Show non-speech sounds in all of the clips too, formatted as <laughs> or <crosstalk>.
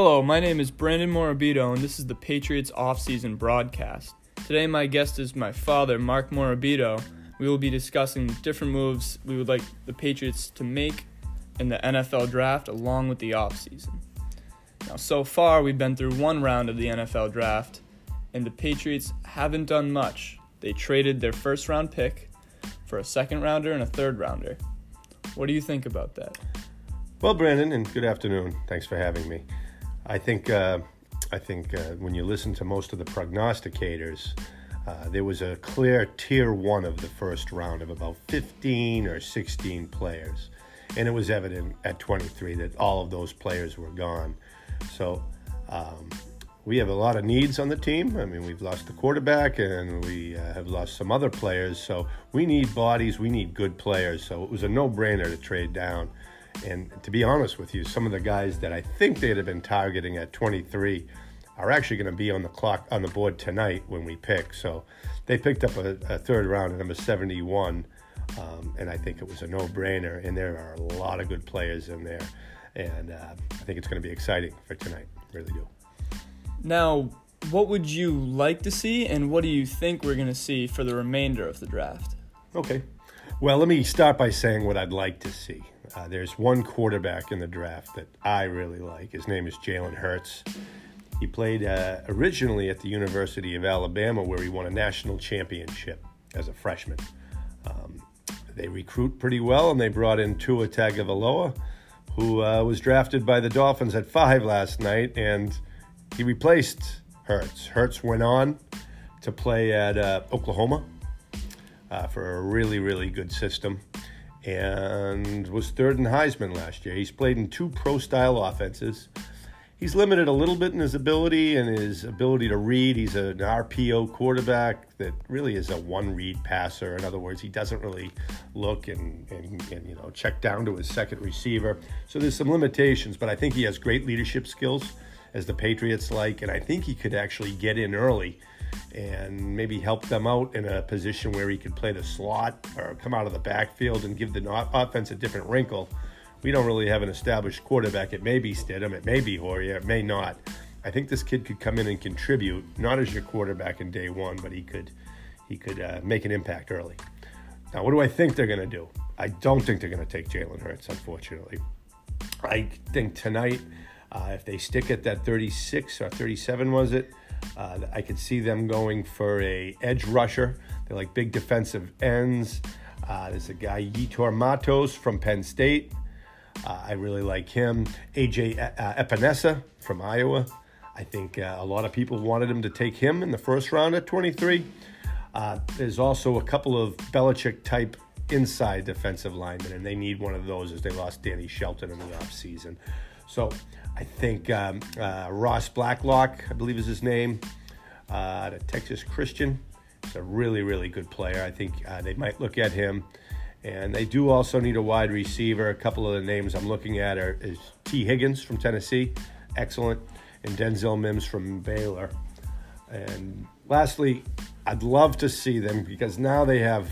Hello, my name is Brandon Morabito, and this is the Patriots offseason broadcast. Today, my guest is my father, Mark Morabito. We will be discussing different moves we would like the Patriots to make in the NFL draft along with the offseason. Now, so far, we've been through one round of the NFL draft, and the Patriots haven't done much. They traded their first round pick for a second rounder and a third rounder. What do you think about that? Well, Brandon, and good afternoon. Thanks for having me. I think uh, I think uh, when you listen to most of the prognosticators, uh, there was a clear tier one of the first round of about 15 or 16 players, and it was evident at 23 that all of those players were gone. So. Um, we have a lot of needs on the team. I mean, we've lost the quarterback and we uh, have lost some other players. So we need bodies, we need good players. So it was a no brainer to trade down. And to be honest with you, some of the guys that I think they'd have been targeting at 23 are actually going to be on the clock on the board tonight when we pick. So they picked up a, a third round at number 71, um, and I think it was a no-brainer. And there are a lot of good players in there, and uh, I think it's going to be exciting for tonight. Really do. Now, what would you like to see, and what do you think we're going to see for the remainder of the draft? Okay. Well, let me start by saying what I'd like to see. Uh, there's one quarterback in the draft that I really like. His name is Jalen Hurts. He played uh, originally at the University of Alabama, where he won a national championship as a freshman. Um, they recruit pretty well, and they brought in Tua Tagovailoa, who uh, was drafted by the Dolphins at five last night, and he replaced Hurts. Hurts went on to play at uh, Oklahoma uh, for a really, really good system and was third in Heisman last year. He's played in two pro style offenses. He's limited a little bit in his ability and his ability to read. He's an RPO quarterback that really is a one read passer. In other words, he doesn't really look and, and, and, you know check down to his second receiver. So there's some limitations, but I think he has great leadership skills as the Patriots like, and I think he could actually get in early and maybe help them out in a position where he could play the slot or come out of the backfield and give the offense a different wrinkle. We don't really have an established quarterback. It may be Stidham, it may be Hoyer, it may not. I think this kid could come in and contribute, not as your quarterback in day one, but he could he could uh, make an impact early. Now, what do I think they're going to do? I don't think they're going to take Jalen Hurts, unfortunately. I think tonight, uh, if they stick at that 36 or 37, was it? Uh, I could see them going for a edge rusher. They're like big defensive ends. Uh, there's a guy Yetur Matos from Penn State. Uh, I really like him. AJ uh, Epenesa from Iowa. I think uh, a lot of people wanted him to take him in the first round at 23. Uh, there's also a couple of Belichick type inside defensive linemen, and they need one of those as they lost Danny Shelton in the offseason. So I think um, uh, Ross Blacklock, I believe is his name, uh, Texas Christian. He's a really, really good player. I think uh, they might look at him. And they do also need a wide receiver. A couple of the names I'm looking at are is Tee Higgins from Tennessee, excellent, and Denzel Mims from Baylor. And lastly, I'd love to see them because now they have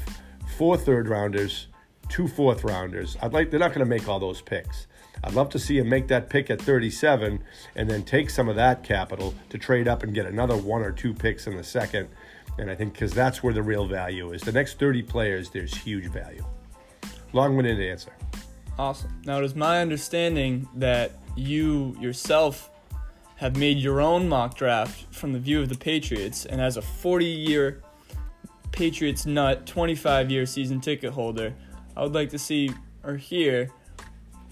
four third rounders, two fourth rounders. I'd like they're not going to make all those picks. I'd love to see him make that pick at 37 and then take some of that capital to trade up and get another one or two picks in the second. And I think because that's where the real value is. The next 30 players, there's huge value. Long winded answer. Awesome. Now, it is my understanding that you yourself have made your own mock draft from the view of the Patriots, and as a 40 year Patriots nut, 25 year season ticket holder, I would like to see or hear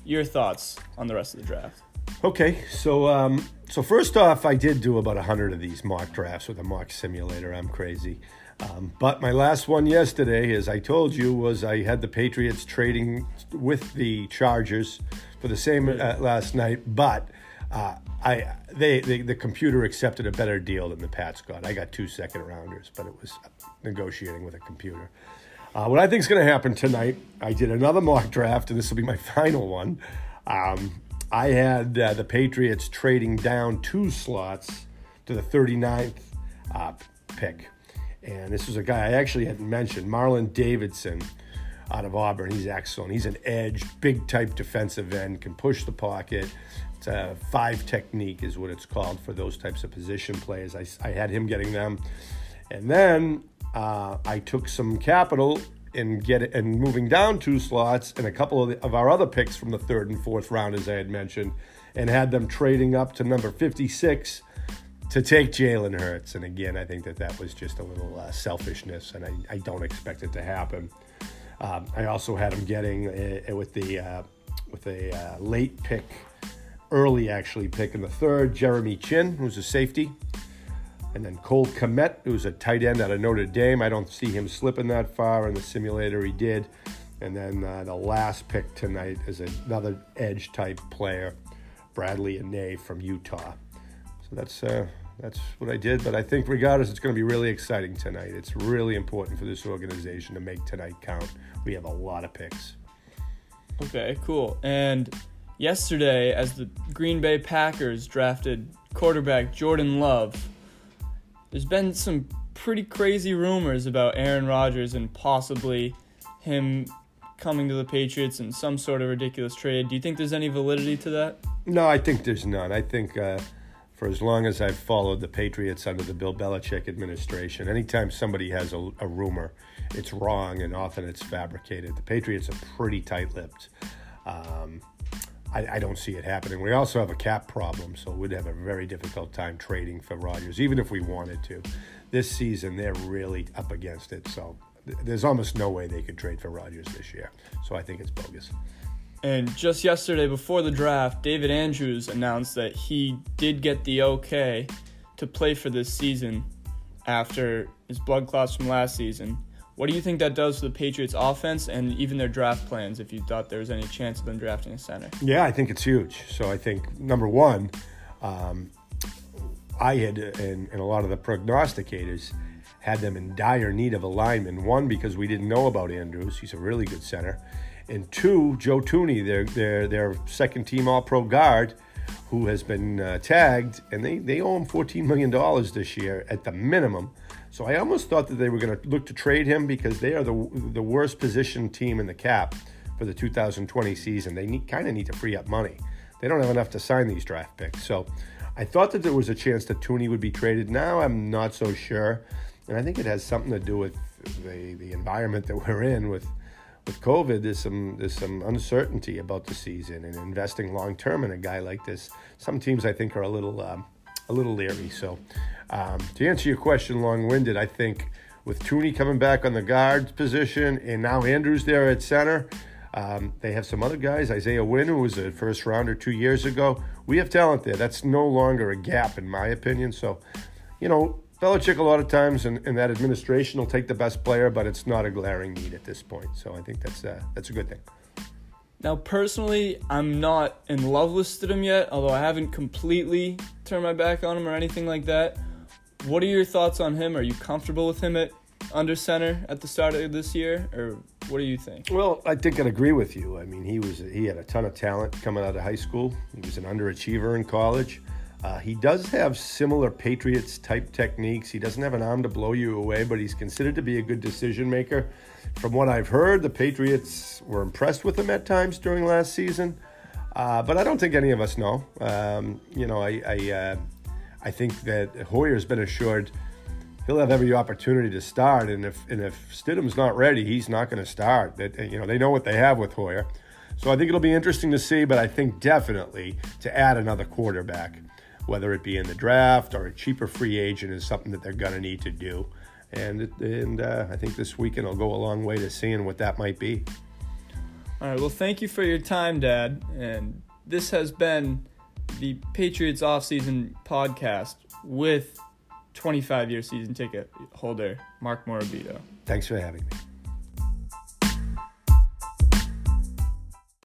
your thoughts on the rest of the draft. Okay, so um, so first off, I did do about hundred of these mock drafts with a mock simulator. I'm crazy, um, but my last one yesterday, as I told you, was I had the Patriots trading with the Chargers for the same uh, last night, but. Uh, I they, they, the computer accepted a better deal than the Pats got. I got two second rounders, but it was negotiating with a computer. Uh, what I think is going to happen tonight, I did another mock draft, and this will be my <laughs> final one. Um, I had uh, the Patriots trading down two slots to the 39th uh, pick. And this was a guy I actually hadn't mentioned, Marlon Davidson, out of Auburn. He's excellent. He's an edge, big type defensive end, can push the pocket. It's a five technique, is what it's called for those types of position players. I, I had him getting them. And then uh, I took some capital and get it, and moving down two slots and a couple of, the, of our other picks from the third and fourth round, as I had mentioned, and had them trading up to number 56 to take Jalen Hurts. And again, I think that that was just a little uh, selfishness, and I, I, don't expect it to happen. Um, I also had him getting uh, with the uh, with a uh, late pick, early actually pick in the third, Jeremy Chinn, who's a safety. And then Cole Kmet, who's a tight end out of Notre Dame. I don't see him slipping that far in the simulator. He did. And then uh, the last pick tonight is another edge type player, Bradlee Anae from Utah. So that's uh, that's what I did. But I think regardless, it's going to be really exciting tonight. It's really important for this organization to make tonight count. We have a lot of picks. Okay, cool. And yesterday, as the Green Bay Packers drafted quarterback Jordan Love there's been some pretty crazy rumors about Aaron Rodgers and possibly him coming to the Patriots in some sort of ridiculous trade. Do you think there's any validity to that? No, I think there's none. I think uh, for as long as I've followed the Patriots under the Bill Belichick administration, anytime somebody has a, a rumor, it's wrong and often it's fabricated. The Patriots are pretty tight lipped. Um, I, I, don't see it happening. We also have a cap problem, so we'd have a very difficult time trading for Rodgers, even if we wanted to. This season, they're really up against it, so th- there's almost no way they could trade for Rodgers this year. So I think it's bogus. And just yesterday, before the draft, David Andrews announced that he did get the okay to play for this season after his blood clots from last season. What do you think that does to the Patriots offense and even their draft plans if you thought there was any chance of them drafting a center? Yeah, I think it's huge. So I think number one, um, I had, and, and, a lot of the prognosticators had them in dire need of a lineman. One, because we didn't know about Andrews, he's a really good center. And two, Joe Thuney, their, their, their second team All Pro guard, who has been uh, tagged, and they, they owe him $14 million this year at the minimum. So I almost thought that they were going to look to trade him because they are the the worst positioned team in the cap for the 2020 season. They kind of need to free up money. They don't have enough to sign these draft picks. So I thought that there was a chance that Thuney would be traded. Now I'm not so sure, and I think it has something to do with the the environment that we're in with with COVID, there's some there's some uncertainty about the season and investing long term in a guy like this. Some teams I think are a little um, a little leery. So um, to answer your question, long winded, I think with Thuney coming back on the guard position and now Andrews there at center, um, they have some other guys. Isaiah Wynn, who was a first rounder two years ago. We have talent there. That's no longer a gap, in my opinion. So, you know, Belichick a lot of times and, that administration will take the best player, but it's not a glaring need at this point. So I think that's uh, that's a good thing. Now, personally, I'm not in love with Stidham yet, although I haven't completely turned my back on him or anything like that. What are your thoughts on him? Are you comfortable with him at under center at the start of this year, or what do you think? Well, I think I'd agree with you. I mean, he was he had a ton of talent coming out of high school. He was an underachiever in college. Uh, he does have similar Patriots type techniques. He doesn't have an arm to blow you away, but he's considered to be a good decision maker. From what I've heard, the Patriots were impressed with him at times during last season, uh, but I don't think any of us know. Um, you know, I I, uh, I think that Hoyer's been assured he'll have every opportunity to start, and if and if Stidham's not ready, he's not going to start. That you know they know what they have with Hoyer, so I think it'll be interesting to see. But I think definitely to add another quarterback, whether it be in the draft or a cheaper free agent, is something that they're going to need to do and and uh, I think this weekend will go a long way to seeing what that might be. All right. Well, thank you for your time, Dad. And this has been the Patriots offseason podcast with 25 year season ticket holder Mark Morabito. Thanks for having me.